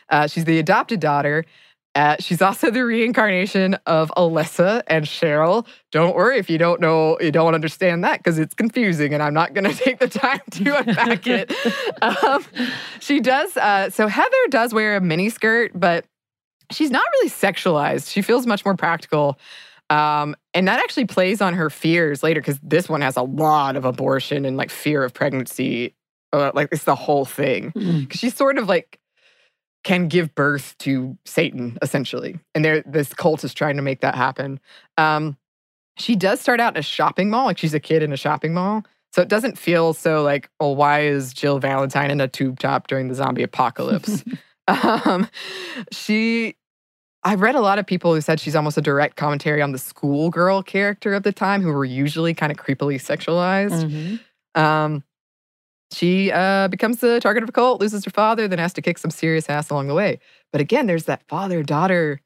Uh, she's the adopted daughter uh, she's also the reincarnation of Alessa and Cheryl. Don't worry if you don't know, you don't understand that because it's confusing, and I'm not going to take the time to unpack it. Um, she does. Uh, so Heather does wear a mini skirt, but she's not really sexualized. She feels much more practical. Um, and that actually plays on her fears later because this one has a lot of abortion and like fear of pregnancy. Uh, like it's the whole thing. Mm. Because she's sort of like can give birth to Satan essentially, and there this cult is trying to make that happen. Um, she does start out in a shopping mall, like she's a kid in a shopping mall. So it doesn't feel so like, oh, why is Jill Valentine in a tube top during the zombie apocalypse? um, she, I've read a lot of people who said she's almost a direct commentary on the schoolgirl character of the time, who were usually kind of creepily sexualized. Mhm. Um, she uh, becomes the target of a cult, loses her father, then has to kick some serious ass along the way. But again, there's that father daughter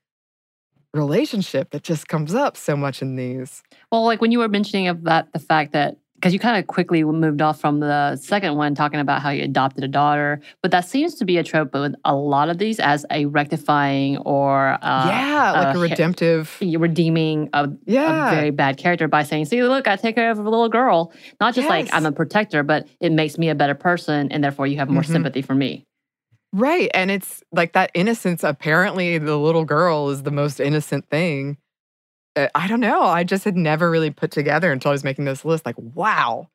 relationship that just comes up so much in these. Well, like when you were mentioning of that, the fact that because you kind of quickly moved off from the second one talking about how you adopted a daughter, but that seems to be a trope with a lot of these as a rectifying or uh, yeah, like uh, a redemptive. redeeming a, Yeah. a very bad character by saying, "See, look, I take care of a little girl." Not just like I'm a protector, but it makes me a better person, and therefore you have more Mhm. sympathy for me. Right. And it's like that innocence. Apparently, the little girl is the most innocent thing. Uh, I don't know. I just had never really put together until I was making this list. Like, wow,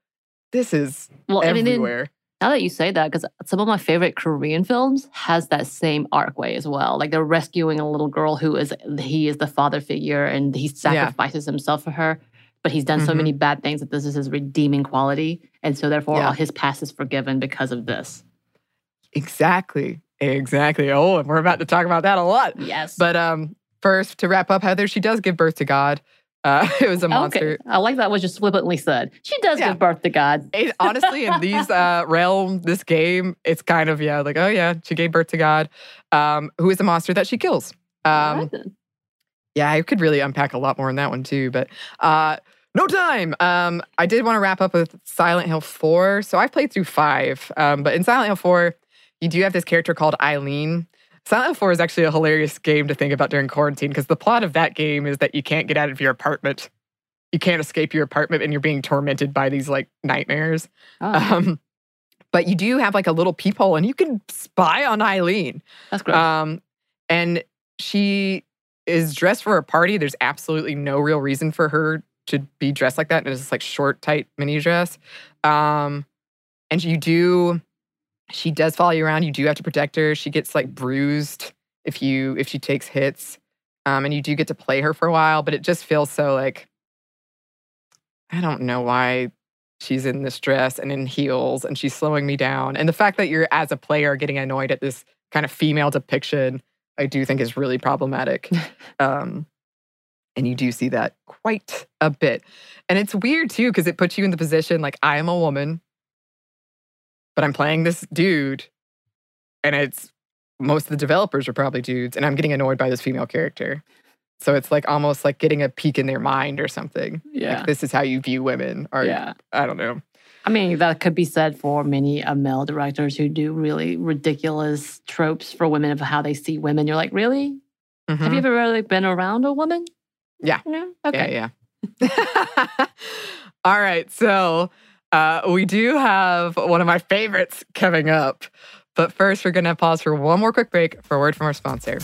this is Well, I mean, everywhere. Now that you say that, because some of my favorite Korean films has that same arc way as well. Like they're rescuing a little girl who is he is the father figure and he sacrifices himself for her, but he's done so Mhm. many bad things that this is his redeeming quality, and so therefore Yeah. all his past is forgiven because of this. Exactly. Exactly. Oh, and we're about to talk about that a lot. Yes, But um, first, to wrap up, Heather, she does give birth to God. Uh, it was a monster. Okay, I like that was just flippantly said. She does Yeah. give birth to God. It, honestly, in these uh, realm, this game, it's kind of yeah, like oh yeah, she gave birth to God, um, who is a monster that she kills. Um. Yeah, I could really unpack a lot more in that one too, but uh, no time. Um, I did want to wrap up with Silent Hill 4. So I've played through five, um, but in Silent Hill 4, you do have this character called Eileen. Silent Hill 4 is actually a hilarious game to think about during quarantine because the plot of that game is that you can't get out of your apartment. You can't escape your apartment and you're being tormented by these like nightmares. Oh, Um, but you do have like a little peephole and you can spy on Eileen. that's great. Um, and she is dressed for a party. There's absolutely no real reason for her to be dressed like that. And it's this like short, tight mini dress. Um, and you do, she does follow you around. You do have to protect her. She gets like bruised if you if she takes hits. Um, and you do get to play her for a while, but it just feels so like I don't know why she's in this dress and in heels and she's slowing me down. And the fact that you're as a player getting annoyed at this kind of female depiction, I do think is really problematic. um, and you do see that quite a bit. And it's weird too, because it puts you in the position like I am a woman, but I'm playing this dude, and it's most of the developers are probably dudes, and I'm getting annoyed by this female character. So it's like almost like getting a peek in their mind or something. yeah, Like this is how you view women, or yeah. I don't know. I mean, that could be said for many uh, male directors who do really ridiculous tropes for women of how they see women. You're like, really? Have Mhm. you ever really been around a woman? Yeah. No? Okay. Yeah, yeah. All right. So uh, we do have one of my favorites coming up. But first, we're going to pause for one more quick break for a word from our sponsor.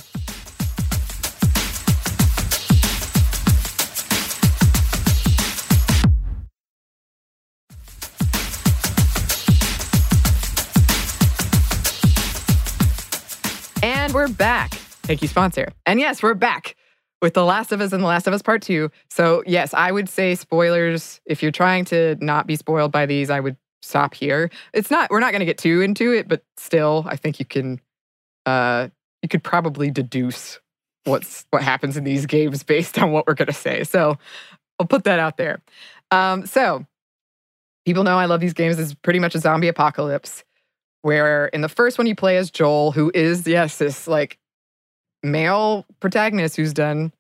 And we're back. Thank you, sponsor. And yes, we're back with The Last of Us and The Last of Us Part 2. So, yes, I would say spoilers. If you're trying to not be spoiled by these, I would stop here. It's not, we're not going to get too into it, but still, I think you can, uh, you could probably deduce what's what happens in these games based on what we're going to say. So, I'll put that out there. Um, so, people know I love these games. It's pretty much a zombie apocalypse where in the first one you play as Joel, who is, yes, this like male protagonist who's done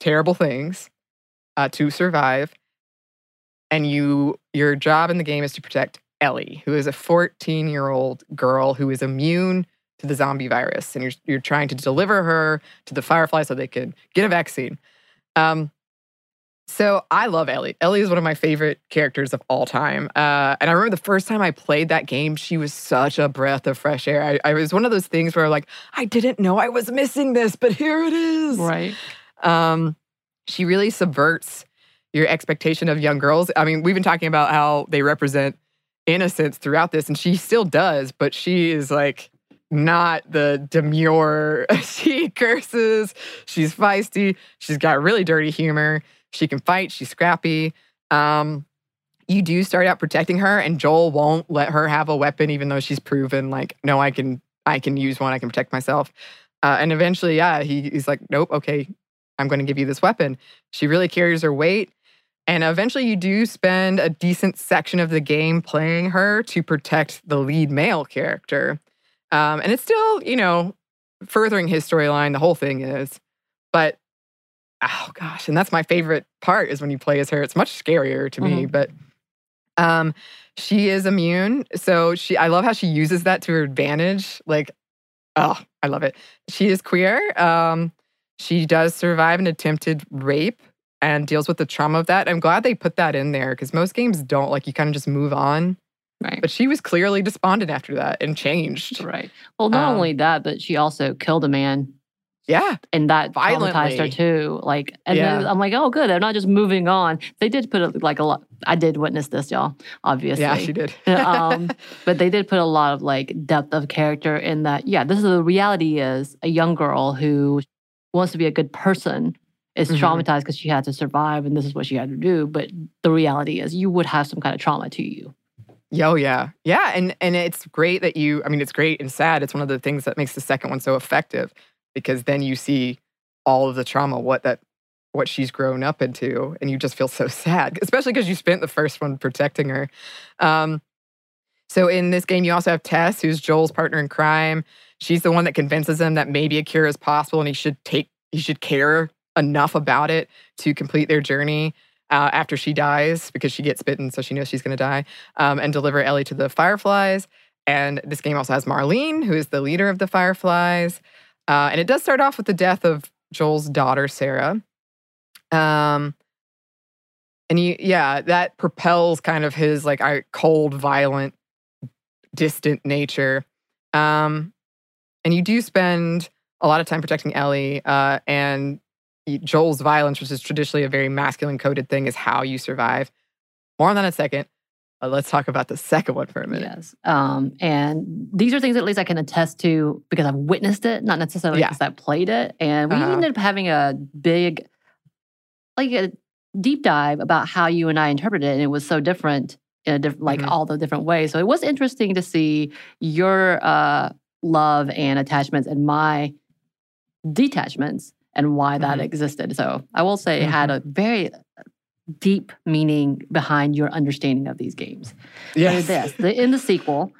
terrible things uh, to survive. And you your job in the game is to protect Ellie, who is a 14 year old girl who is immune to the zombie virus. And you're you're trying to deliver her to the Firefly so they can get a vaccine. Um, so I love Ellie. Ellie is one of my favorite characters of all time. Uh, and I remember the first time I played that game, she was such a breath of fresh air. I, I was one of those things where like, I didn't know I was missing this, but here it is. Right. Um, she really subverts your expectation of young girls. I mean, we've been talking about how they represent innocence throughout this, and she still does, but she is like not the demure. she curses, she's feisty, she's got really dirty humor, she can fight, she's scrappy. Um, you do start out protecting her, and Joel won't let her have a weapon, even though she's proven like, no, I can, I can use one, I can protect myself. Uh, and eventually, yeah, he, he's like, nope, okay, I'm going to give you this weapon. She really carries her weight. And eventually, you do spend a decent section of the game playing her to protect the lead male character. Um, and it's still, you know, furthering his storyline. The whole thing is. But, oh gosh, and that's my favorite part is when you play as her. It's much scarier to me. Mhm. But um, she is immune. So she, I love how she uses that to her advantage. Like, oh, I love it. She is queer. Um, she does survive an attempted rape and deals with the trauma of that. I'm glad they put that in there because most games don't. Like, you kind of just move on. Right. But she was clearly despondent after that and changed. Right. Well, not Um, only that, but she also killed a man, Yeah. and that traumatized her too. Like, and then I'm like, oh, good. They're not just moving on. They did put a, like a lot. I did witness this, y'all. Obviously. Yeah, she did. um, but they did put a lot of like depth of character in that. Yeah, this is the reality is a young girl who wants to be a good person is Mhm. traumatized because she had to survive and this is what she had to do. But the reality is you would have some kind of trauma to you. Yo, yeah. Yeah. And and it's great that you I mean, it's great and sad. It's one of the things that makes the second one so effective because then you see all of the trauma, what that what she's grown up into, and you just feel so sad, especially because you spent the first one protecting her. Um, so in this game, you also have Tess, who's Joel's partner in crime. She's the one that convinces him that maybe a cure is possible and he should take he should care enough about it to complete their journey uh, after she dies because she gets bitten, so she knows she's going to die, um, and deliver Ellie to the Fireflies. And this game also has Marlene, who is the leader of the Fireflies. Uh, and it does start off with the death of Joel's daughter, Sarah. Um, and you, yeah, that propels kind of his like cold, violent, distant nature. Um, and you do spend a lot of time protecting Ellie, uh, and Joel's violence, which is traditionally a very masculine coded thing, is how you survive. More on that in a second. But let's talk about the second one for a minute. Yes. Um, and these are things at least I can attest to because I've witnessed it, not necessarily Yeah. because I played it. And we Uh-huh. ended up having a big, like a deep dive about how you and I interpreted it. And it was so different in a different, like Mhm. all the different ways. So it was interesting to see your uh, love and attachments and my detachments and why that Mhm. existed. So I will say it had Mm-hmm. a very deep meaning behind your understanding of these games. Yes. This the, in the sequel,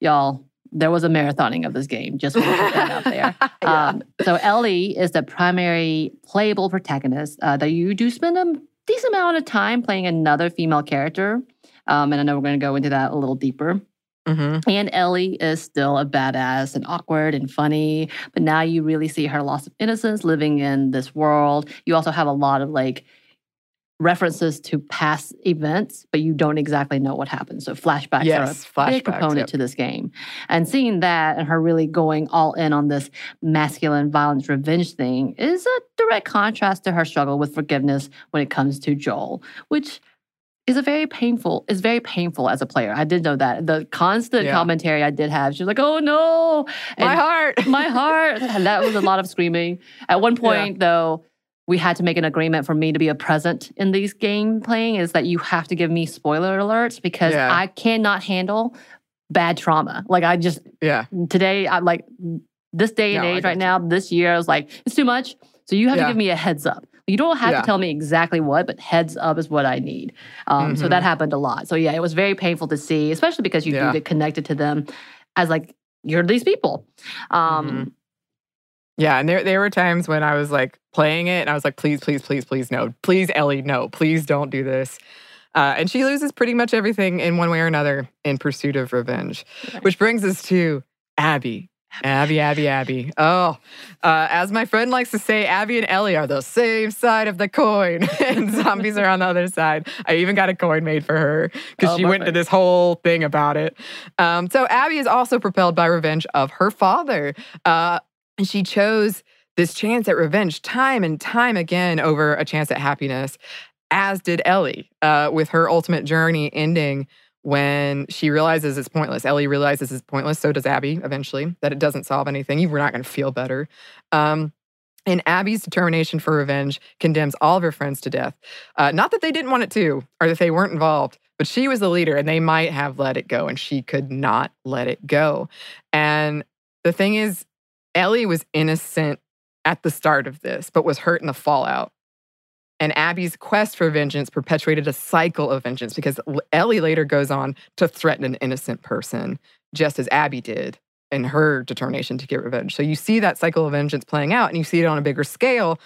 y'all, there was a marathoning of this game. Just want to put that out there. Yeah. Um, so Ellie is the primary playable protagonist. Uh, that you do spend a decent amount of time playing another female character, um, and I know we're going to go into that a little deeper. Mhm. And Ellie is still a badass and awkward and funny, but now you really see her loss of innocence living in this world. You also have a lot of like references to past events, but you don't exactly know what happened. So flashbacks Yes, are a big proponent yep. to this game. And seeing that and her really going all in on this masculine violence revenge thing is a direct contrast to her struggle with forgiveness when it comes to Joel, which is a very painful, is very painful as a player. I did know that. The constant Yeah. commentary I did have, she was like, oh no. My heart. my heart. And that was a lot of screaming. At one point, though, we had to make an agreement for me to be a present in these game playing is that you have to give me spoiler alerts because Yeah. I cannot handle bad trauma. Like I just Yeah. today I like this day and No, age right you. now, this year, I was like, it's too much. So you have Yeah. to give me a heads up. You don't have Yeah. to tell me exactly what, but heads up is what I need. Um, So Mhm. that happened a lot. So yeah, it was very painful to see, especially because you do get connected to them as like you're these people. Um, Mhm. Yeah, and there there were times when I was like playing it, and I was like, please, please, please, please, no, please, Ellie, no, please don't do this. Uh, and she loses pretty much everything in one way or another in pursuit of revenge, which brings us to Abby. Abby, Abby, Abby. Oh, uh, as my friend likes to say, Abby and Ellie are the same side of the coin, and zombies are on the other side. I even got a coin made for her because Oh, she went into perfect. this whole thing about it. Um, so Abby is also propelled by revenge of her father. Uh, and she chose this chance at revenge time and time again over a chance at happiness, as did Ellie, uh, with her ultimate journey ending when she realizes it's pointless. Ellie realizes it's pointless. So does Abby eventually, that it doesn't solve anything. You're not going to feel better. Um, and Abby's determination for revenge condemns all of her friends to death. Uh, not that they didn't want it to, or that they weren't involved, but she was the leader and they might have let it go, and she could not let it go. And the thing is, Ellie was innocent at the start of this, but was hurt in the fallout. And Abby's quest for vengeance perpetuated a cycle of vengeance because Ellie later goes on to threaten an innocent person, just as Abby did in her determination to get revenge. So you see that cycle of vengeance playing out, and you see it on a bigger scale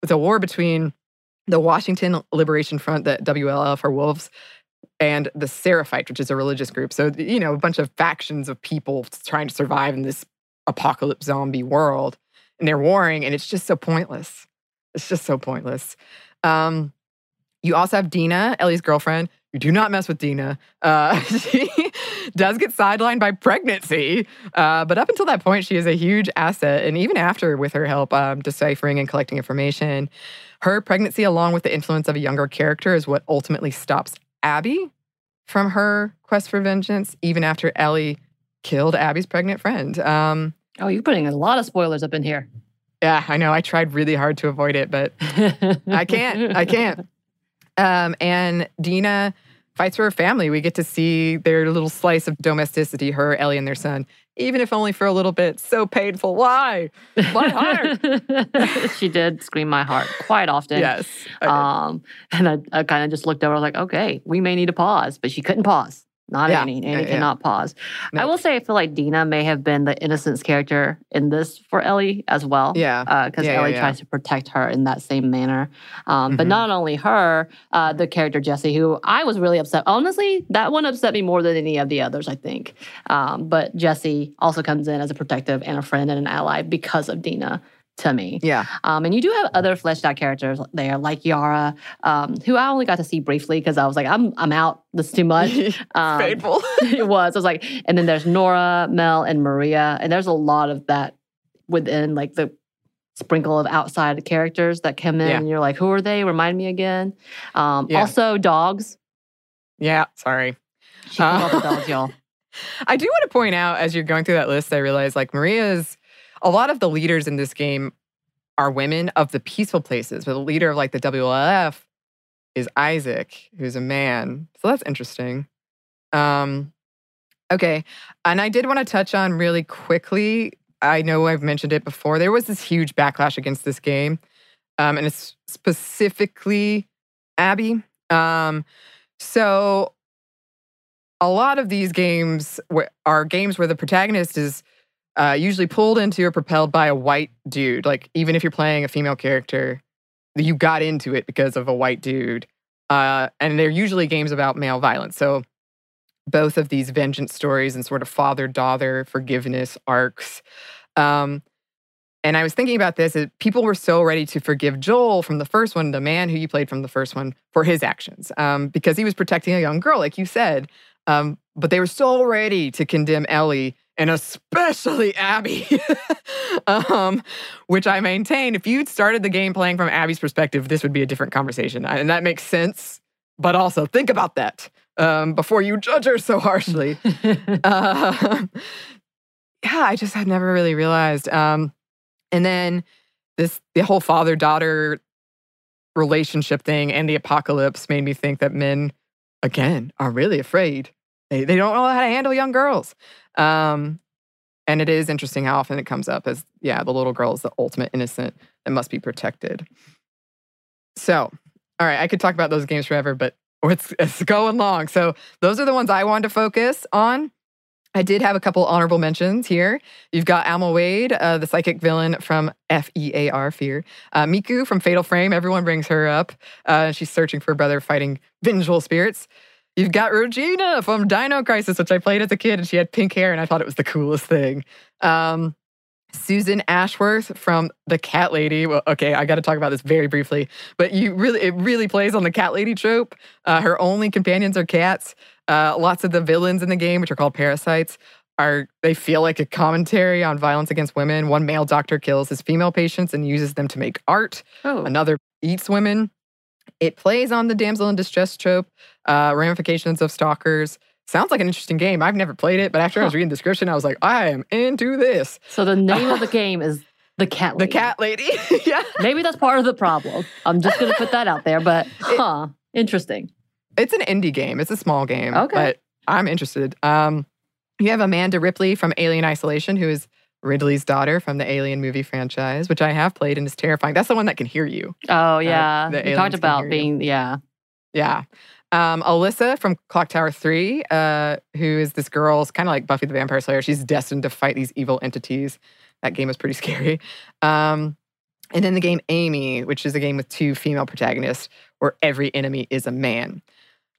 with a war between the Washington Liberation Front, the WLF or Wolves, and the Seraphite, which is a religious group. So, you know, a bunch of factions of people trying to survive in this apocalypse zombie world. And they're warring, and it's just so pointless. It's just so pointless. Um, you also have Dina, Ellie's girlfriend. You do not mess with Dina. Uh, she does get sidelined by pregnancy, uh, but up until that point, she is a huge asset. And even after, with her help um, deciphering and collecting information, her pregnancy, along with the influence of a younger character, is what ultimately stops Abby from her quest for vengeance, even after Ellie killed Abby's pregnant friend. Um, oh, you're putting a lot of spoilers up in here. Yeah, I know. I tried really hard to avoid it, but I can't. I can't. Um, and Dina fights for her family. We get to see their little slice of domesticity, her, Ellie, and their son, even if only for a little bit. So painful. Why? My heart. she did scream my heart quite often. Yes. Um, and I, I kind of just looked over, I was like, okay, we may need to pause, but she couldn't pause. Not yeah. Anney. Anney yeah, cannot yeah. pause. No. I will say, I feel like Dina may have been the innocence character in this for Ellie as well. Yeah. Because uh, Ellie tries to protect her in that same manner. Um, mm-hmm. But not only her, uh, the character Jesse, who I was really upset. Honestly, that one upset me more than any of the others, I think. Um, but Jesse also comes in as a protective and a friend and an ally because of Dina to me. Yeah. Um, and you do have other fleshed out characters there, like Yara, um, who I only got to see briefly because I was like, I'm I'm out. This is too much. Um, painful. it was. I was like, and then there's Nora, Mel, and Maria, and there's a lot of that within like the sprinkle of outside characters that come in. Yeah. And you're like, who are they? Remind me again. Um, yeah. Also, dogs. Yeah. Sorry. She uh, the dogs, y'all. I do want to point out as you're going through that list, I realized like Maria's a lot of the leaders in this game are women of the peaceful places, but the leader of like the WLF is Isaac, who's a man. So that's interesting. Um, okay. And I did want to touch on really quickly. I know I've mentioned it before. There was this huge backlash against this game. Um, and it's specifically Abby. Um, so a lot of these games are games where the protagonist is uh, usually pulled into or propelled by a white dude. Like even if you're playing a female character, you got into it because of a white dude. Uh, and they're usually games about male violence. So both of these vengeance stories and sort of father daughter forgiveness arcs. Um, and I was thinking about this. People were so ready to forgive Joel from the first one, the man who you played from the first one, for his actions um, because he was protecting a young girl, like you said. Um, but they were so ready to condemn Ellie and especially Abby, um, which I maintain. If you'd started the game playing from Abby's perspective, this would be a different conversation. And that makes sense. But also think about that um, before you judge her so harshly. uh, yeah, I just had never really realized. Um, and then this, the whole father daughter relationship thing and the apocalypse made me think that men, again, are really afraid. They, they don't know how to handle young girls. Um, and it is interesting how often it comes up as, yeah, the little girl is the ultimate innocent that must be protected. So, all right, I could talk about those games forever, but it's, it's going long. So, those are the ones I wanted to focus on. I did have a couple honorable mentions here. You've got Alma Wade, uh, the psychic villain from F E A R, Fear. Uh, Miku from Fatal Frame, everyone brings her up. Uh, she's searching for a brother fighting vengeful spirits. You've got Regina from Dino Crisis, which I played as a kid, and she had pink hair, and I thought it was the coolest thing. Um, Susan Ashworth from The Cat Lady. Well, okay, I got to talk about this very briefly, but you really, it really plays on the cat lady trope. Uh, her only companions are cats. Uh, lots of the villains in the game, which are called parasites, are they feel like a commentary on violence against women. One male doctor kills his female patients and uses them to make art. Oh, Another eats women. It plays on the damsel in distress trope, uh, ramifications of stalkers. Sounds like an interesting game. I've never played it, but after I was reading the description, I was like, I am into this. so the name of the game is the cat. The cat lady. yeah. Maybe that's part of the problem. I'm just gonna put that out there. But huh, interesting. It's an indie game. It's a small game. Okay. But I'm interested. Um, you have Amanda Ripley from Alien Isolation, who is Ripley's daughter from the Alien movie franchise, which I have played and is terrifying. That's the one that can hear you. Oh yeah, the we talked about hear you. being yeah. Yeah. Um, Alyssa from Clock Tower 3, uh, who is this girl's kind of like Buffy the Vampire Slayer. She's destined to fight these evil entities. That game is pretty scary. Um, and then the game Amy, which is a game with two female protagonists where every enemy is a man.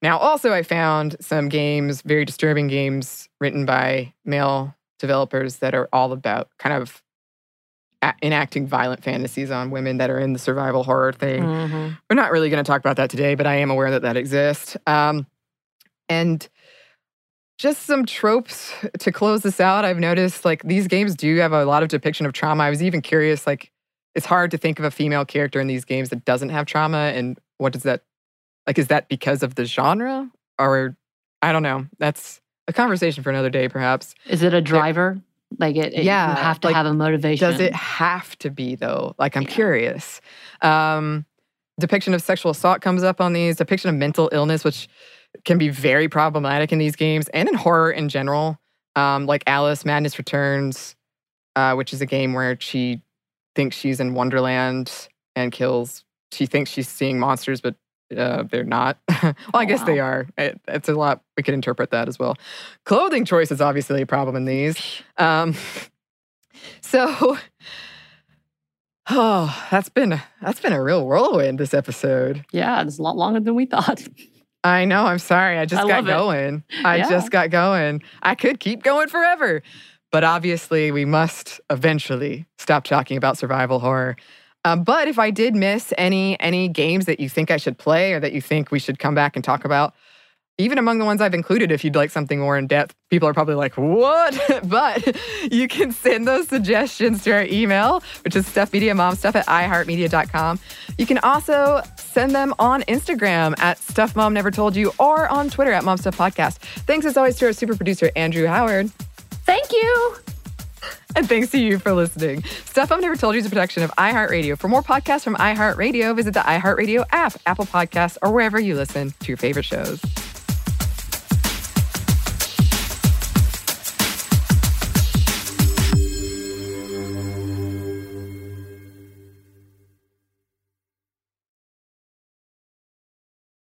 Now, also, I found some games, very disturbing games written by male developers that are all about kind of enacting violent fantasies on women that are in the survival horror thing. Mhm. We're not really going to talk about that today, but I am aware that that exists. Um, and just some tropes to close this out. I've noticed like these games do have a lot of depiction of trauma. I was even curious, like, it's hard to think of a female character in these games that doesn't have trauma. And what does that, like, is that because of the genre? Or I don't know. That's a conversation for another day, perhaps. Is it a driver? Like it, it- Yeah, you have to like, have a motivation. Does it have to be though? Like I'm Yeah. curious. Um, depiction of sexual assault comes up on these. Depiction of mental illness, which can be very problematic in these games and in horror in general. Um, like Alice Madness Returns, uh, which is a game where she thinks she's in Wonderland and kills. She thinks she's seeing monsters, but uh, they're not. well, I Oh, guess they are. It, it's a lot. We could interpret that as well. Clothing choice is obviously a problem in these. Um, so, oh, that's been that's been a real whirlwind this episode. yeah, it's a lot longer than we thought. I know. I'm sorry. I just I got love it. going. I Yeah. just got going. I could keep going forever, but obviously, we must eventually stop talking about survival horror. Um, but if I did miss any any games that you think I should play or that you think we should come back and talk about, even among the ones I've included, if you'd like something more in depth, people are probably like, "What?" but you can send those suggestions to our email, which is stuffmediamomstuff at iheartmedia.com. You can also send them on Instagram at Stuff Mom Never Told You or on Twitter at Mom Stuff Podcast. Thanks as always to our super producer, Andrew Howard. Thank you. And thanks to you for listening. Stuff I've Never Told You is a production of iHeartRadio. For more podcasts from iHeartRadio, visit the iHeartRadio app, Apple Podcasts, or wherever you listen to your favorite shows.